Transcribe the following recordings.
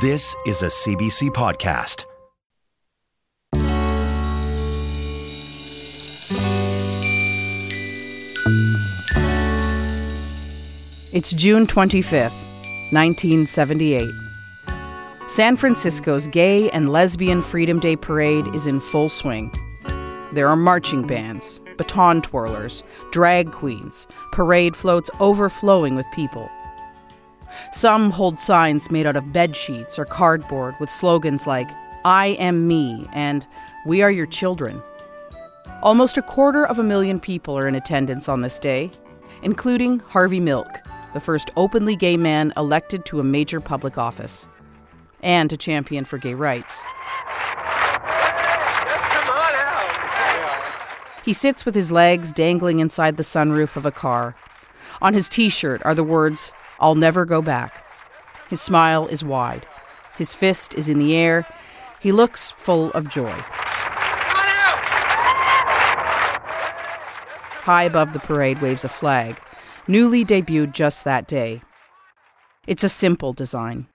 This is a CBC podcast. It's June 25th, 1978. San Francisco's Gay and Lesbian Freedom Day parade is in full swing. There are marching bands, baton twirlers, drag queens, parade floats overflowing with people. Some hold signs made out of bed sheets or cardboard with slogans like, I am me and We are your children. Almost a quarter of a million people are in attendance on this day, including Harvey Milk, the first openly gay man elected to a major public office, and a champion for gay rights. He sits with his legs dangling inside the sunroof of a car. On his t shirt are the words, I'll never go back. His smile is wide. His fist is in the air. He looks full of joy. High above the parade waves a flag, newly debuted just that day. It's a simple design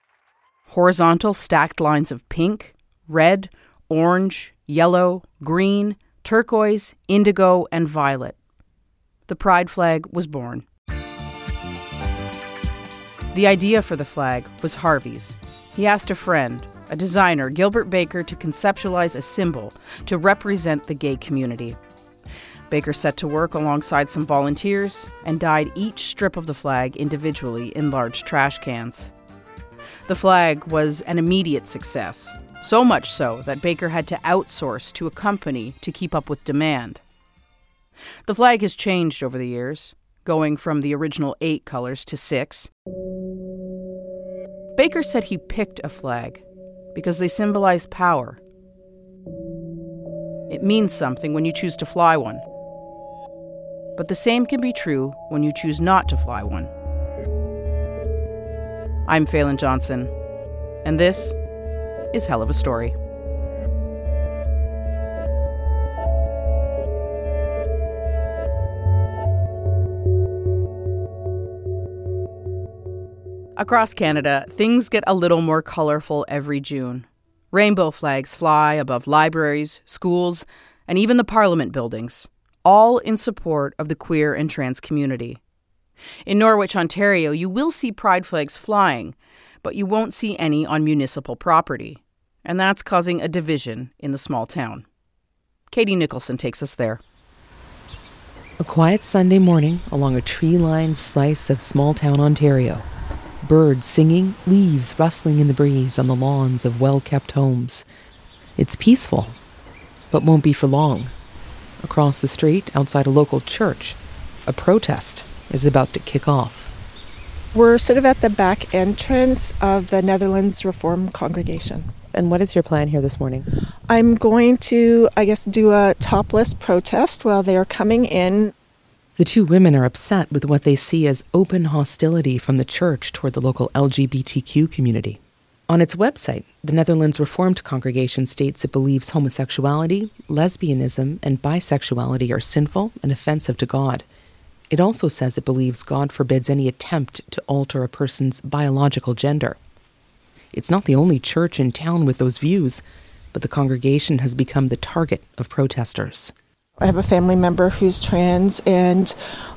horizontal stacked lines of pink, red, orange, yellow, green, turquoise, indigo, and violet. The pride flag was born. The idea for the flag was Harvey's. He asked a friend, a designer, Gilbert Baker, to conceptualize a symbol to represent the gay community. Baker set to work alongside some volunteers and dyed each strip of the flag individually in large trash cans. The flag was an immediate success, so much so that Baker had to outsource to a company to keep up with demand. The flag has changed over the years, going from the original eight colors to six. Baker said he picked a flag because they symbolize power. It means something when you choose to fly one. But the same can be true when you choose not to fly one. I'm Falen Johnson, and this is Helluva Story. Across Canada, things get a little more colorful every June. Rainbow flags fly above libraries, schools, and even the Parliament buildings, all in support of the queer and trans community. In Norwich, Ontario, you will see pride flags flying, but you won't see any on municipal property. And that's causing a division in the small town. Katie Nicholson takes us there. A quiet Sunday morning along a tree lined slice of small town Ontario birds singing, leaves rustling in the breeze on the lawns of well kept homes. It's peaceful, but won't be for long. Across the street, outside a local church, a protest is about to kick off. We're sort of at the back entrance of the Netherlands Reformed congregation. And what is your plan here this morning? I'm going to, I guess, do a topless protest while they are coming in. The two women are upset with what they see as open hostility from the church toward the local LGBTQ community. On its website, the Netherlands Reformed congregation states it believes homosexuality, lesbianism, and bisexuality are sinful and offensive to God. It also says it believes God forbids any attempt to alter a person's biological gender. It's not the only church in town with those views, but the congregation has become the target of protesters. I have a family member who's trans, and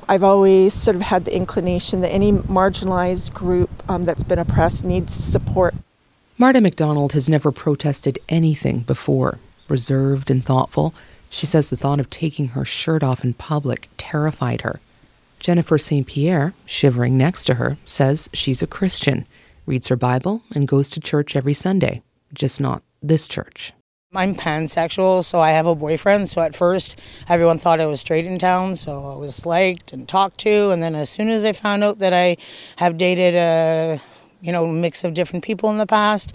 I've always sort of had the inclination that any marginalized group um, that's been oppressed needs support. Marta McDonald has never protested anything before. Reserved and thoughtful, she says the thought of taking her shirt off in public terrified her. Jennifer St. Pierre, shivering next to her, says she's a Christian, reads her Bible, and goes to church every Sunday, just not this church. I'm pansexual, so I have a boyfriend. So at first, everyone thought I was straight in town, so I was liked and talked to. And then as soon as they found out that I have dated a, you know, mix of different people in the past,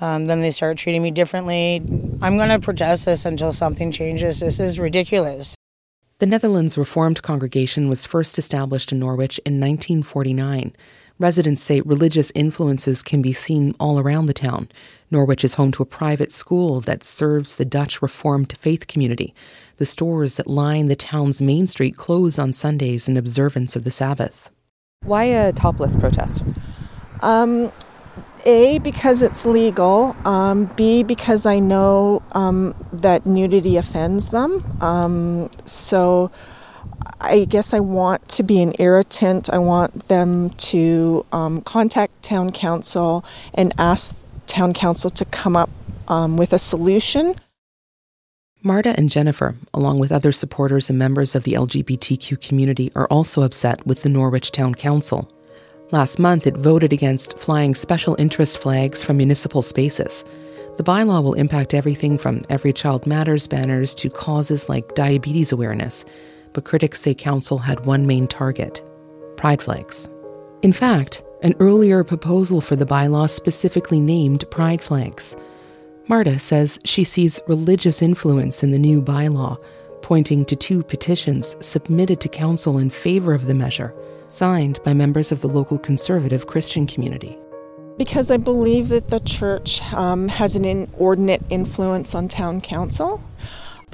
um, then they start treating me differently. I'm going to protest this until something changes. This is ridiculous. The Netherlands Reformed congregation was first established in Norwich in 1949. Residents say religious influences can be seen all around the town. Norwich is home to a private school that serves the Dutch Reformed faith community. The stores that line the town's main street close on Sundays in observance of the Sabbath. Why a topless protest? Um, A, because it's legal. Um, B, because I know um, that nudity offends them. Um, so I guess I want to be an irritant. I want them to um, contact town council and ask town council to come up um, with a solution. Marta and Jennifer, along with other supporters and members of the LGBTQ community, are also upset with the Norwich Town Council. Last month, it voted against flying special interest flags from municipal spaces. The bylaw will impact everything from Every Child Matters banners to causes like diabetes awareness, but critics say council had one main target pride flags. In fact, an earlier proposal for the bylaw specifically named pride flags. Marta says she sees religious influence in the new bylaw, pointing to two petitions submitted to council in favor of the measure, signed by members of the local conservative Christian community. Because I believe that the church um, has an inordinate influence on town council.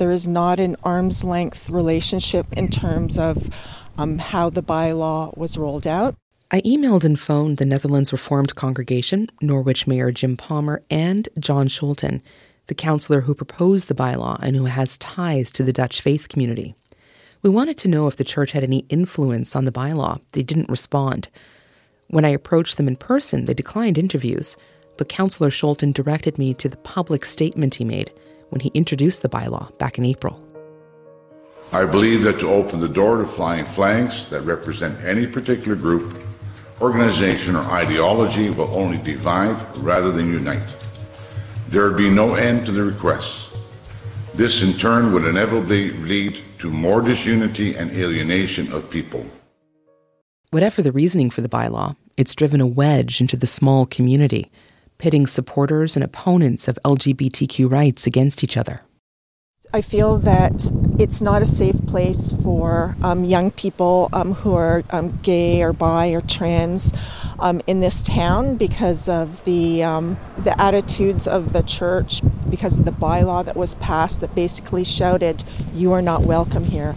There is not an arm's length relationship in terms of um, how the bylaw was rolled out. I emailed and phoned the Netherlands Reformed Congregation, Norwich Mayor Jim Palmer, and John Scholten, the councillor who proposed the bylaw and who has ties to the Dutch faith community. We wanted to know if the church had any influence on the bylaw. They didn't respond. When I approached them in person, they declined interviews, but Councillor Scholten directed me to the public statement he made when he introduced the bylaw back in April. I believe that to open the door to flying flags that represent any particular group organization, or ideology will only divide rather than unite. There would be no end to the requests. This, in turn, would inevitably lead to more disunity and alienation of people. Whatever the reasoning for the bylaw, it's driven a wedge into the small community, pitting supporters and opponents of LGBTQ rights against each other. I feel that it's not a safe place for um, young people um, who are um, gay or bi or trans um, in this town because of the um, the attitudes of the church, because of the bylaw that was passed that basically shouted, "You are not welcome here."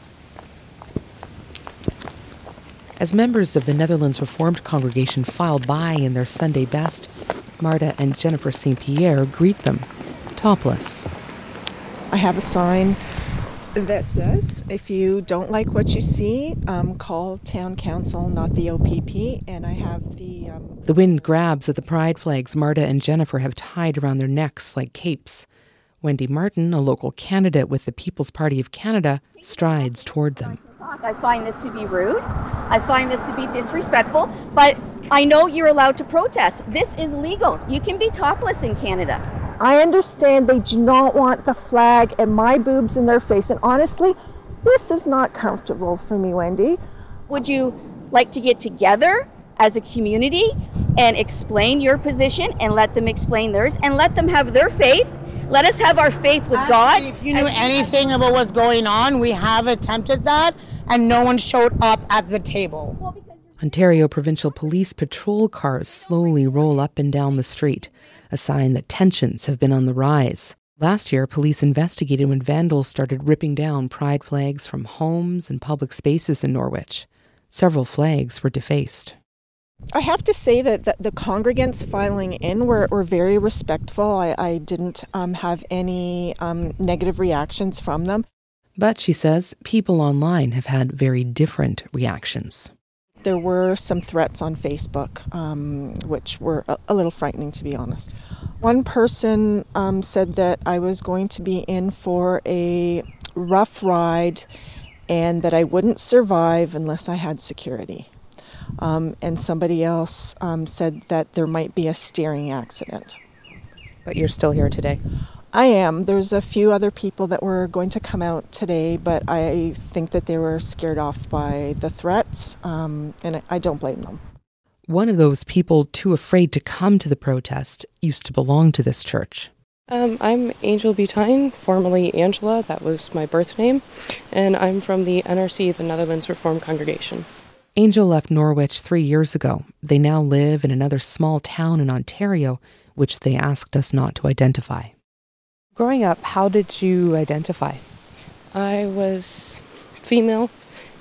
As members of the Netherlands Reformed congregation file by in their Sunday best, Marta and Jennifer St. Pierre greet them, topless. I have a sign that says, if you don't like what you see, um, call town council, not the OPP. And I have the. Um, the wind grabs at the pride flags Marta and Jennifer have tied around their necks like capes. Wendy Martin, a local candidate with the People's Party of Canada, strides toward them. I find this to be rude. I find this to be disrespectful, but I know you're allowed to protest. This is legal. You can be topless in Canada. I understand they do not want the flag and my boobs in their face. And honestly, this is not comfortable for me, Wendy. Would you like to get together as a community and explain your position and let them explain theirs and let them have their faith? Let us have our faith with God. If you knew anything about what's going on, we have attempted that and no one showed up at the table. Ontario provincial police patrol cars slowly roll up and down the street a sign that tensions have been on the rise. Last year, police investigated when vandals started ripping down pride flags from homes and public spaces in Norwich. Several flags were defaced. I have to say that, that the congregants filing in were, were very respectful. I, I didn't um, have any um, negative reactions from them. But she says people online have had very different reactions. There were some threats on Facebook, um, which were a, a, little frightening, to be honest. One person um, said that I was going to be in for a rough ride and that I wouldn't survive unless I had security. Um, and somebody else um, said that there might be a steering accident. But you're still here today? I am. There's a few other people that were going to come out today, but I think that they were scared off by the threats, um, and I don't blame them. One of those people too afraid to come to the protest used to belong to this church. Um, I'm Angel Butine, formerly Angela, that was my birth name, and I'm from the NRC, the Netherlands Reformed Congregation. Angel left Norwich three years ago. They now live in another small town in Ontario, which they asked us not to identify. Growing up, how did you identify? I was female,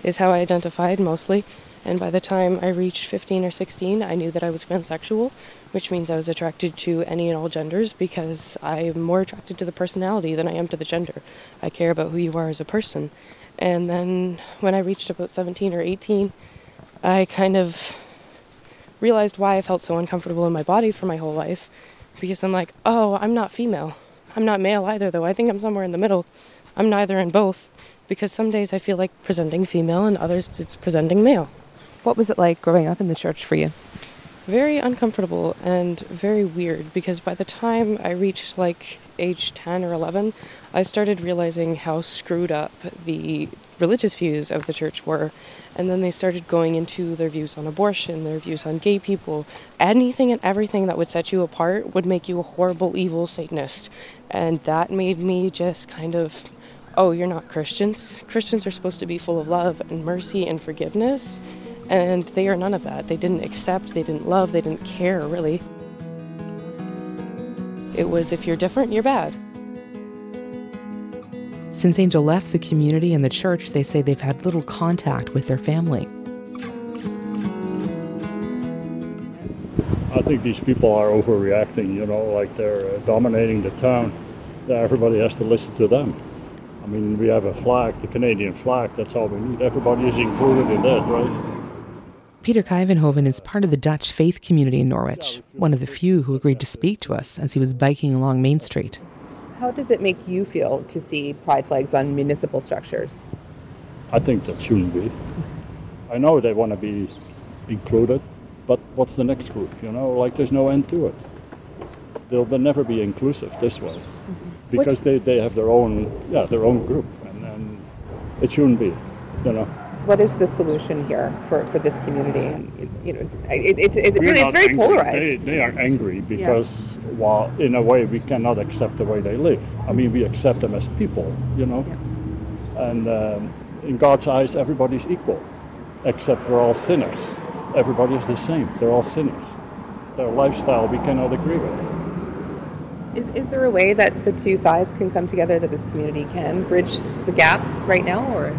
is how I identified mostly. And by the time I reached 15 or 16, I knew that I was pansexual, which means I was attracted to any and all genders because I'm more attracted to the personality than I am to the gender. I care about who you are as a person. And then when I reached about 17 or 18, I kind of realized why I felt so uncomfortable in my body for my whole life because I'm like, oh, I'm not female. I'm not male either, though. I think I'm somewhere in the middle. I'm neither and both because some days I feel like presenting female and others it's presenting male. What was it like growing up in the church for you? Very uncomfortable and very weird because by the time I reached like age 10 or 11, I started realizing how screwed up the religious views of the church were. And then they started going into their views on abortion, their views on gay people. Anything and everything that would set you apart would make you a horrible, evil Satanist. And that made me just kind of, oh, you're not Christians. Christians are supposed to be full of love and mercy and forgiveness. And they are none of that. They didn't accept, they didn't love, they didn't care, really. It was if you're different, you're bad. Since Angel left the community and the church, they say they've had little contact with their family. I think these people are overreacting, you know, like they're uh, dominating the town. Everybody has to listen to them. I mean, we have a flag, the Canadian flag, that's all we need. Everybody is included in that, right? Peter Kuyvenhoven is part of the Dutch faith community in Norwich, one of the few who agreed to speak to us as he was biking along Main Street. How does it make you feel to see pride flags on municipal structures? I think that shouldn't be. I know they want to be included, but what's the next group? You know, like there's no end to it. They'll, they'll never be inclusive this way mm-hmm. because they, they have their own yeah their own group, and, and it shouldn't be. You know what is the solution here for, for this community? You know, it, it, it, really, it's very angry. polarized. They, they, are angry because, yeah. while in a way, we cannot accept the way they live. I mean, we accept them as people, you know, yeah. and um, in God's eyes, everybody's equal, except we're all sinners. Everybody is the same. They're all sinners. Their lifestyle we cannot agree with. Is, is there a way that the two sides can come together, that this community can bridge the gaps right now, or?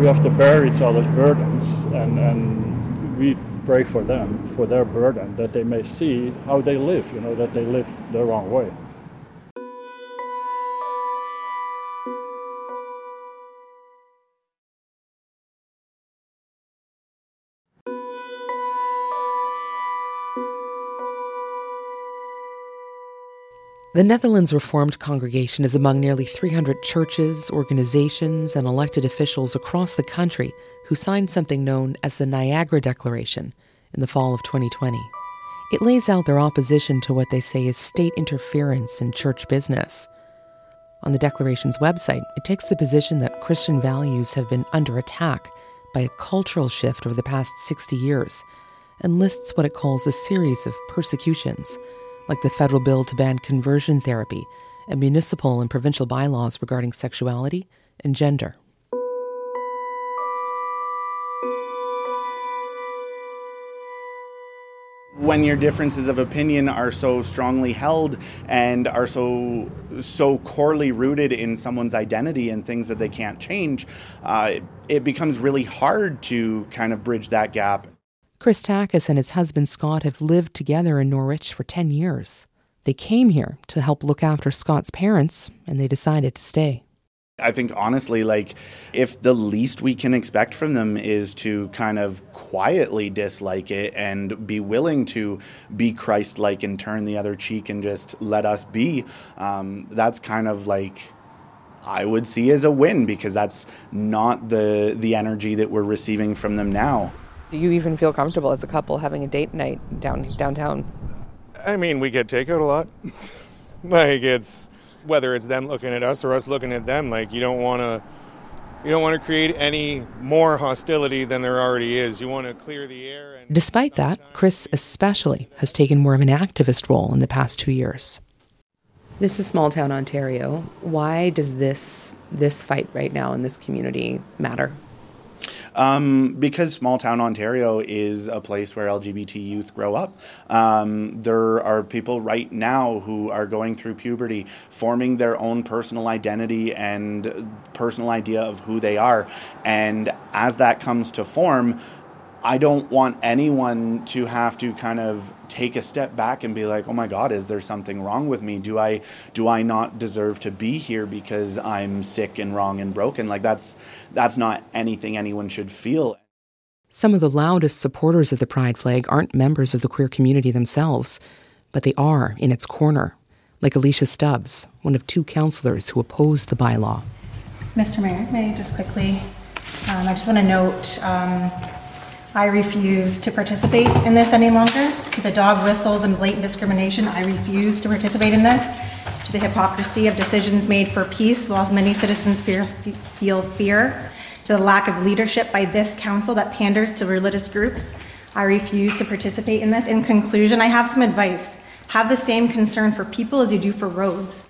We have to bear each other's burdens and, and we pray for them, for their burden, that they may see how they live, you know, that they live the wrong way. The Netherlands Reformed Congregation is among nearly 300 churches, organizations, and elected officials across the country who signed something known as the Niagara Declaration in the fall of 2020. It lays out their opposition to what they say is state interference in church business. On the Declaration's website, it takes the position that Christian values have been under attack by a cultural shift over the past 60 years and lists what it calls a series of persecutions like the federal bill to ban conversion therapy and municipal and provincial bylaws regarding sexuality and gender. when your differences of opinion are so strongly held and are so so corely rooted in someone's identity and things that they can't change, uh, it becomes really hard to kind of bridge that gap. Chris Takis and his husband Scott have lived together in Norwich for 10 years. They came here to help look after Scott's parents, and they decided to stay. I think honestly, like, if the least we can expect from them is to kind of quietly dislike it and be willing to be Christ like and turn the other cheek and just let us be, um, that's kind of like. I would see as a win because that's not the the energy that we're receiving from them now. Do you even feel comfortable as a couple having a date night down downtown? I mean, we get takeout a lot. like it's whether it's them looking at us or us looking at them. Like you don't want to you don't want to create any more hostility than there already is. You want to clear the air. Despite that, Chris especially has taken more of an activist role in the past two years. This is small town Ontario. Why does this this fight right now in this community matter? Um, because small town Ontario is a place where LGBT youth grow up. Um, there are people right now who are going through puberty, forming their own personal identity and personal idea of who they are. And as that comes to form, I don't want anyone to have to kind of take a step back and be like, "Oh my god, is there something wrong with me? Do I do I not deserve to be here because I'm sick and wrong and broken?" Like that's that's not anything anyone should feel. Some of the loudest supporters of the pride flag aren't members of the queer community themselves, but they are in its corner, like Alicia Stubbs, one of two councillors who oppose the bylaw. Mr. Mayor, may I just quickly, um, I just want to note um, I refuse to participate in this any longer. To the dog whistles and blatant discrimination, I refuse to participate in this. To the hypocrisy of decisions made for peace while many citizens fear, feel fear. To the lack of leadership by this council that panders to religious groups, I refuse to participate in this. In conclusion, I have some advice. Have the same concern for people as you do for roads.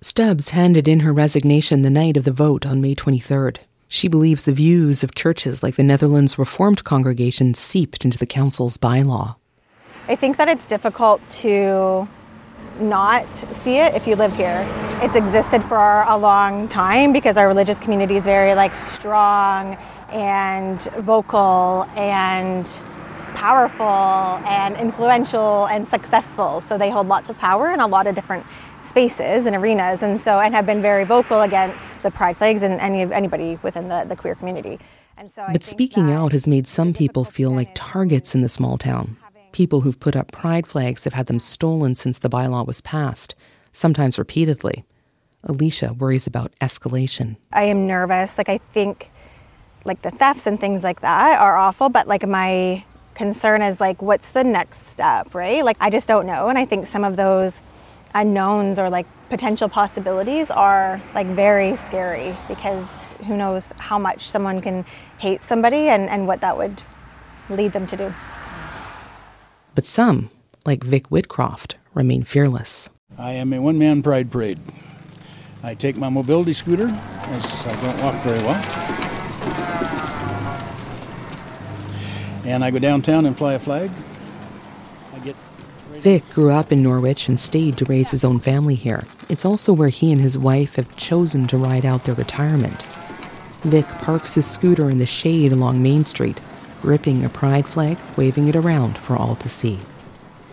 Stubbs handed in her resignation the night of the vote on May 23rd. She believes the views of churches like the Netherlands Reformed Congregation seeped into the council's bylaw. I think that it's difficult to not see it if you live here. It's existed for a long time because our religious community is very like strong and vocal and powerful and influential and successful. So they hold lots of power in a lot of different spaces and arenas, and so and have been very vocal against the pride flags and any anybody within the, the queer community. And so, but speaking out has made some people feel like targets in the small town. People who've put up pride flags have had them stolen since the bylaw was passed, sometimes repeatedly. Alicia worries about escalation. I am nervous. Like I think, like the thefts and things like that are awful, but like my concern is like, what's the next step, right? Like I just don't know, and I think some of those unknowns or like potential possibilities are like very scary because who knows how much someone can hate somebody and, and what that would lead them to do. But some, like Vic Whitcroft, remain fearless. I am a one man pride parade. I take my mobility scooter as I don't walk very well. And I go downtown and fly a flag. Vic grew up in Norwich and stayed to raise his own family here. It's also where he and his wife have chosen to ride out their retirement. Vic parks his scooter in the shade along Main Street, gripping a pride flag, waving it around for all to see.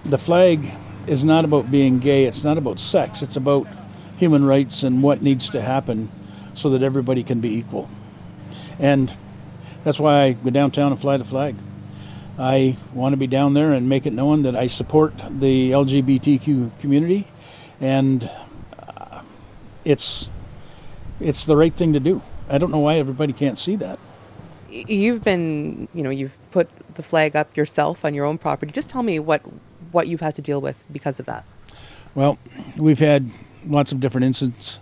The flag is not about being gay, it's not about sex, it's about human rights and what needs to happen so that everybody can be equal. And that's why I go downtown and fly the flag. I want to be down there and make it known that I support the LGBTQ community, and uh, it's it's the right thing to do. I don't know why everybody can't see that. You've been, you know, you've put the flag up yourself on your own property. Just tell me what what you've had to deal with because of that. Well, we've had lots of different incidents.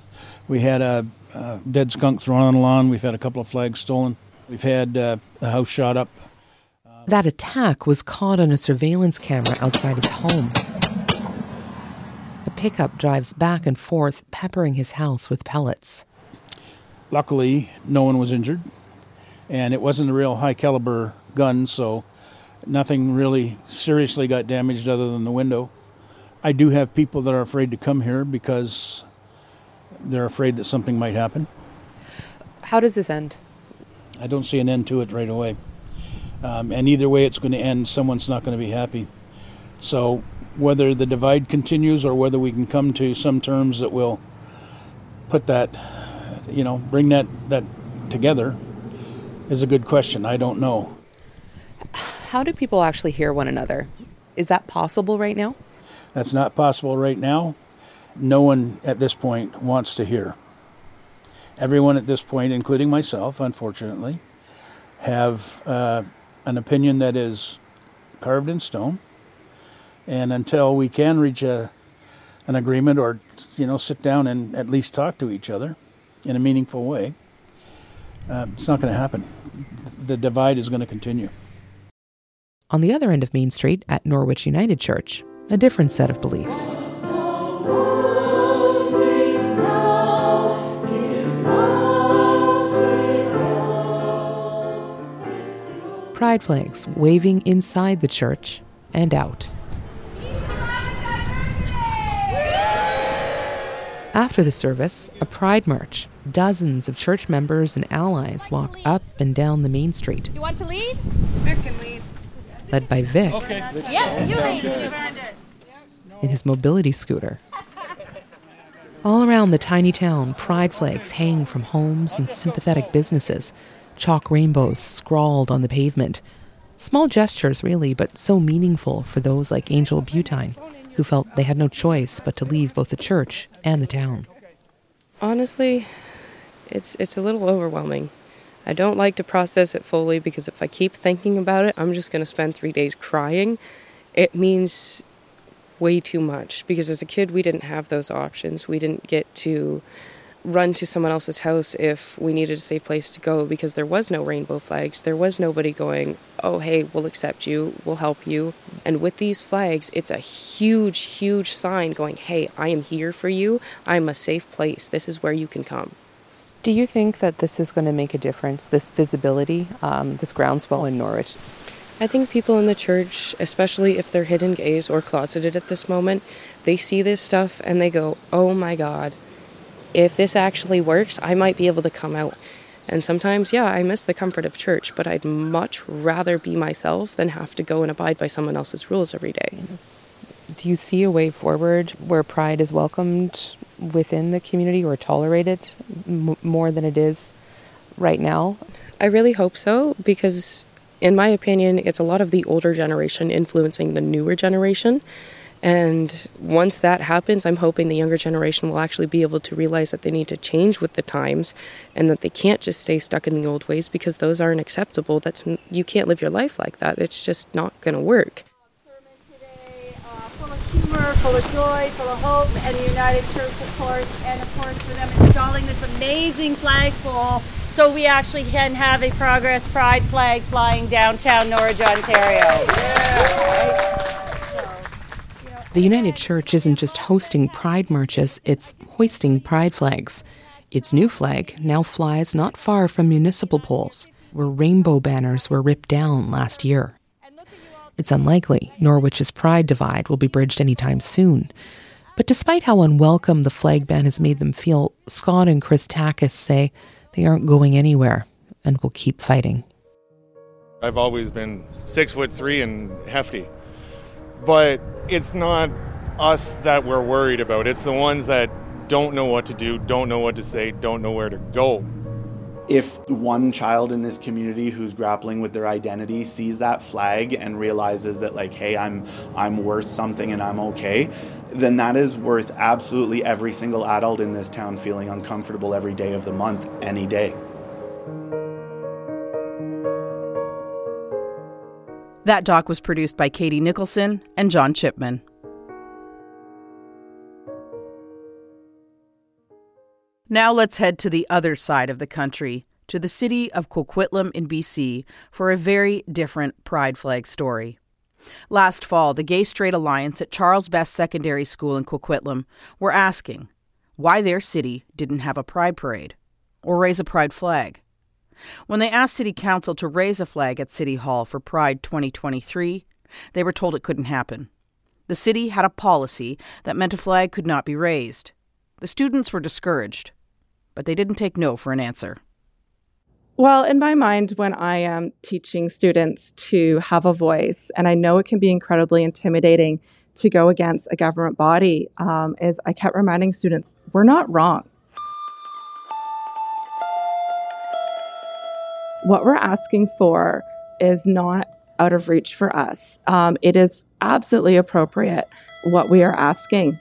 We had a, a dead skunk thrown on the lawn. We've had a couple of flags stolen. We've had uh, a house shot up that attack was caught on a surveillance camera outside his home. A pickup drives back and forth, peppering his house with pellets. Luckily, no one was injured, and it wasn't a real high caliber gun, so nothing really seriously got damaged other than the window. I do have people that are afraid to come here because they're afraid that something might happen. How does this end? I don't see an end to it right away. Um, and either way, it's going to end. Someone's not going to be happy. So whether the divide continues or whether we can come to some terms that will put that, you know, bring that that together, is a good question. I don't know. How do people actually hear one another? Is that possible right now? That's not possible right now. No one at this point wants to hear. Everyone at this point, including myself, unfortunately, have uh, an opinion that is carved in stone. And until we can reach a, an agreement or, you know, sit down and at least talk to each other in a meaningful way, uh, it's not going to happen. The divide is going to continue. On the other end of Main Street at Norwich United Church, a different set of beliefs. Pride flags waving inside the church and out. After the service, a pride march. Dozens of church members and allies walk up and down the main street. You want to lead? Vic can lead. led by Vic Yeah, in his mobility scooter. All around the tiny town, pride flags hang from homes and sympathetic businesses, chalk rainbows scrawled on the pavement. Small gestures, really, but so meaningful for those like Angel Butine, who felt they had no choice but to leave both the church and the town. Honestly, it's it's a little overwhelming. I don't like to process it fully because if I keep thinking about it, I'm just going to spend 3 days crying. It means way too much because as a kid we didn't have those options. We didn't get to run to someone else's house if we needed a safe place to go because there was no rainbow flags. There was nobody going, "Oh, hey, we'll accept you. We'll help you." And with these flags, it's a huge huge sign going, "Hey, I am here for you. I'm a safe place. This is where you can come." Do you think that this is going to make a difference, this visibility, um, this groundswell in Norwich? I think people in the church, especially if they're hidden gays or closeted at this moment, they see this stuff and they go, oh my God, if this actually works, I might be able to come out. And sometimes, yeah, I miss the comfort of church, but I'd much rather be myself than have to go and abide by someone else's rules every day. Do you see a way forward where pride is welcomed within the community or tolerated m- more than it is right now? I really hope so because, in my opinion, it's a lot of the older generation influencing the newer generation. And once that happens, I'm hoping the younger generation will actually be able to realize that they need to change with the times and that they can't just stay stuck in the old ways because those aren't acceptable. That's you can't live your life like that. It's just not going to work humor, full of joy, full of hope, and the United Church, of course, and of course for them installing this amazing flagpole so we actually can have a Progress Pride flag flying downtown Norwich, Ontario. The United Church isn't just hosting pride marches, it's hoisting pride flags. Its new flag now flies not far from municipal poles, where rainbow banners were ripped down last year. It's unlikely Norwich's pride divide will be bridged anytime soon. But despite how unwelcome the flag ban has made them feel, Scott and Chris Takis say they aren't going anywhere and will keep fighting. I've always been six foot three and hefty. But it's not us that we're worried about. It's the ones that don't know what to do, don't know what to say, don't know where to go if one child in this community who's grappling with their identity sees that flag and realizes that like hey i'm i'm worth something and i'm okay then that is worth absolutely every single adult in this town feeling uncomfortable every day of the month any day that doc was produced by katie nicholson and john chipman Now let's head to the other side of the country, to the city of Coquitlam in BC, for a very different pride flag story. Last fall, the Gay Straight Alliance at Charles Best Secondary School in Coquitlam were asking why their city didn't have a pride parade or raise a pride flag. When they asked City Council to raise a flag at City Hall for Pride 2023, they were told it couldn't happen. The city had a policy that meant a flag could not be raised. The students were discouraged but they didn't take no for an answer. Well, in my mind, when I am teaching students to have a voice, and I know it can be incredibly intimidating to go against a government body, um, is I kept reminding students we're not wrong. What we're asking for is not out of reach for us. Um, it is absolutely appropriate what we are asking.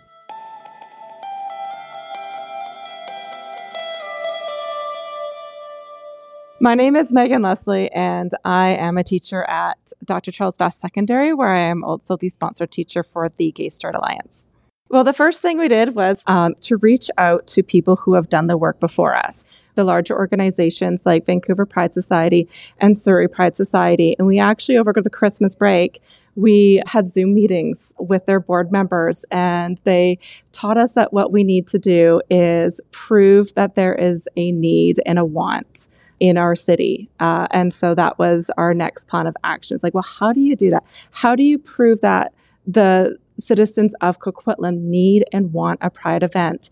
My name is Megan Leslie, and I am a teacher at Dr. Charles Best Secondary, where I am also the sponsored teacher for the Gay Straight Alliance. Well, the first thing we did was um, to reach out to people who have done the work before us, the larger organizations like Vancouver Pride Society and Surrey Pride Society. And we actually, over the Christmas break, we had Zoom meetings with their board members, and they taught us that what we need to do is prove that there is a need and a want in our city. Uh, and so that was our next plan of action. It's like, well, how do you do that? How do you prove that the citizens of Coquitlam need and want a pride event?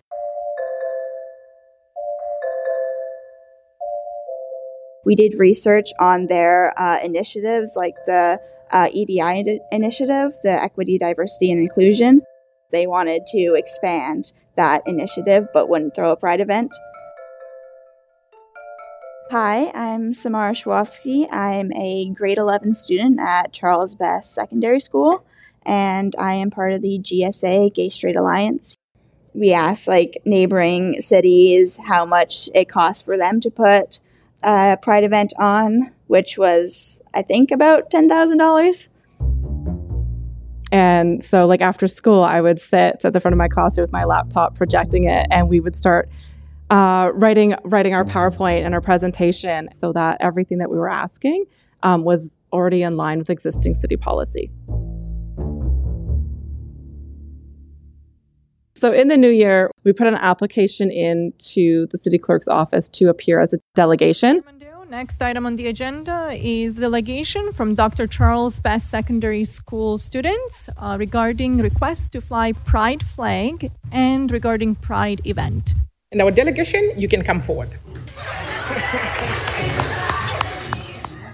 We did research on their uh, initiatives like the uh, EDI initiative, the Equity, Diversity, and Inclusion. They wanted to expand that initiative but wouldn't throw a pride event. Hi, I'm Samara Schwafsky. I'm a grade 11 student at Charles Best Secondary School, and I am part of the GSA Gay Straight Alliance. We asked like neighboring cities how much it costs for them to put a pride event on, which was I think about ten thousand dollars. And so, like after school, I would sit at the front of my classroom with my laptop, projecting it, and we would start uh, writing writing our PowerPoint and our presentation, so that everything that we were asking um, was already in line with existing city policy. So, in the new year, we put an application in to the city clerk's office to appear as a delegation. Next item on the agenda is delegation from Dr. Charles Best Secondary School students uh, regarding request to fly Pride flag and regarding Pride event. In our delegation, you can come forward.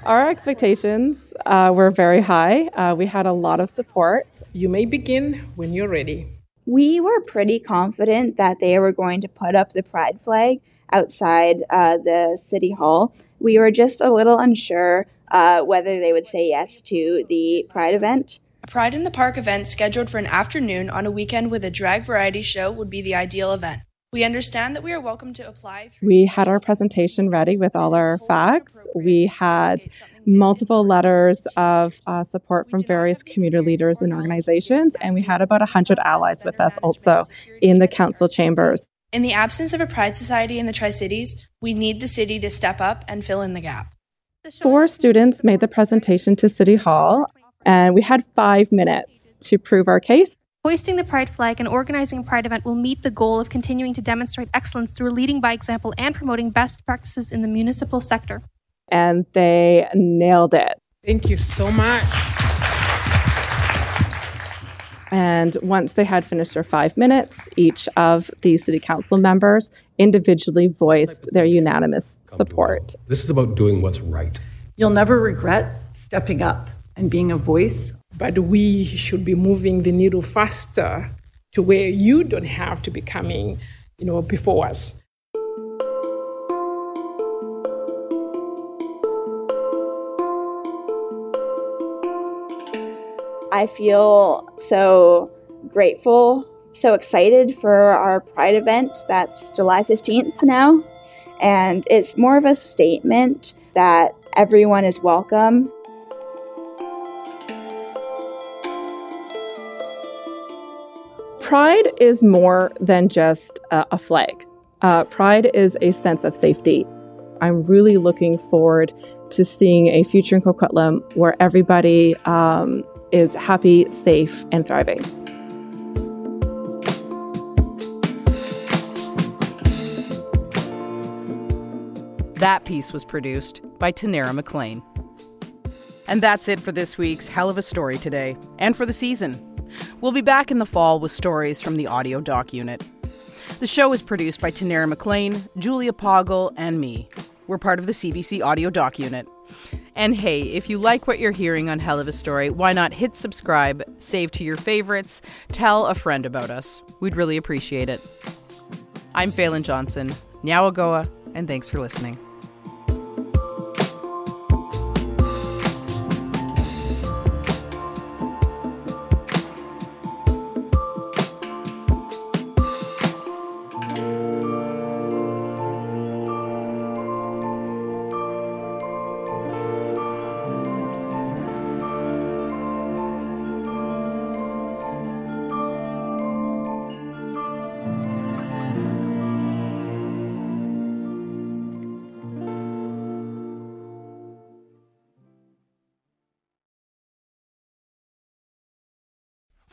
Our expectations uh, were very high. Uh, we had a lot of support. You may begin when you're ready. We were pretty confident that they were going to put up the pride flag outside uh, the city hall. We were just a little unsure uh, whether they would say yes to the pride event. A Pride in the Park event scheduled for an afternoon on a weekend with a drag variety show would be the ideal event. We understand that we are welcome to apply. We had our presentation ready with all our facts. We had multiple letters of uh, support from various community leaders and organizations, and we had about 100 allies with us also in the council chambers. In the absence of a Pride Society in the Tri Cities, we need the city to step up and fill in the gap. Four students made the presentation to City Hall, and we had five minutes to prove our case. Hoisting the Pride flag and organizing a Pride event will meet the goal of continuing to demonstrate excellence through leading by example and promoting best practices in the municipal sector. And they nailed it. Thank you so much. And once they had finished their five minutes, each of the city council members individually voiced their unanimous support. This is about doing what's right. You'll never regret stepping up and being a voice. But we should be moving the needle faster to where you don't have to be coming, you know, before us. I feel so grateful, so excited for our Pride event that's July 15th now. And it's more of a statement that everyone is welcome. Pride is more than just a flag. Uh, pride is a sense of safety. I'm really looking forward to seeing a future in Coquitlam where everybody um, is happy, safe, and thriving. That piece was produced by Tanera McLean. And that's it for this week's Helluva Story today, and for the season. We'll be back in the fall with stories from the audio doc unit. The show is produced by Tanera McLean, Julia Poggle, and me. We're part of the CBC audio doc unit. And hey, if you like what you're hearing on Helluva Story, why not hit subscribe, save to your favorites, tell a friend about us. We'd really appreciate it. I'm Falen Johnson, Nyawagoa, and thanks for listening.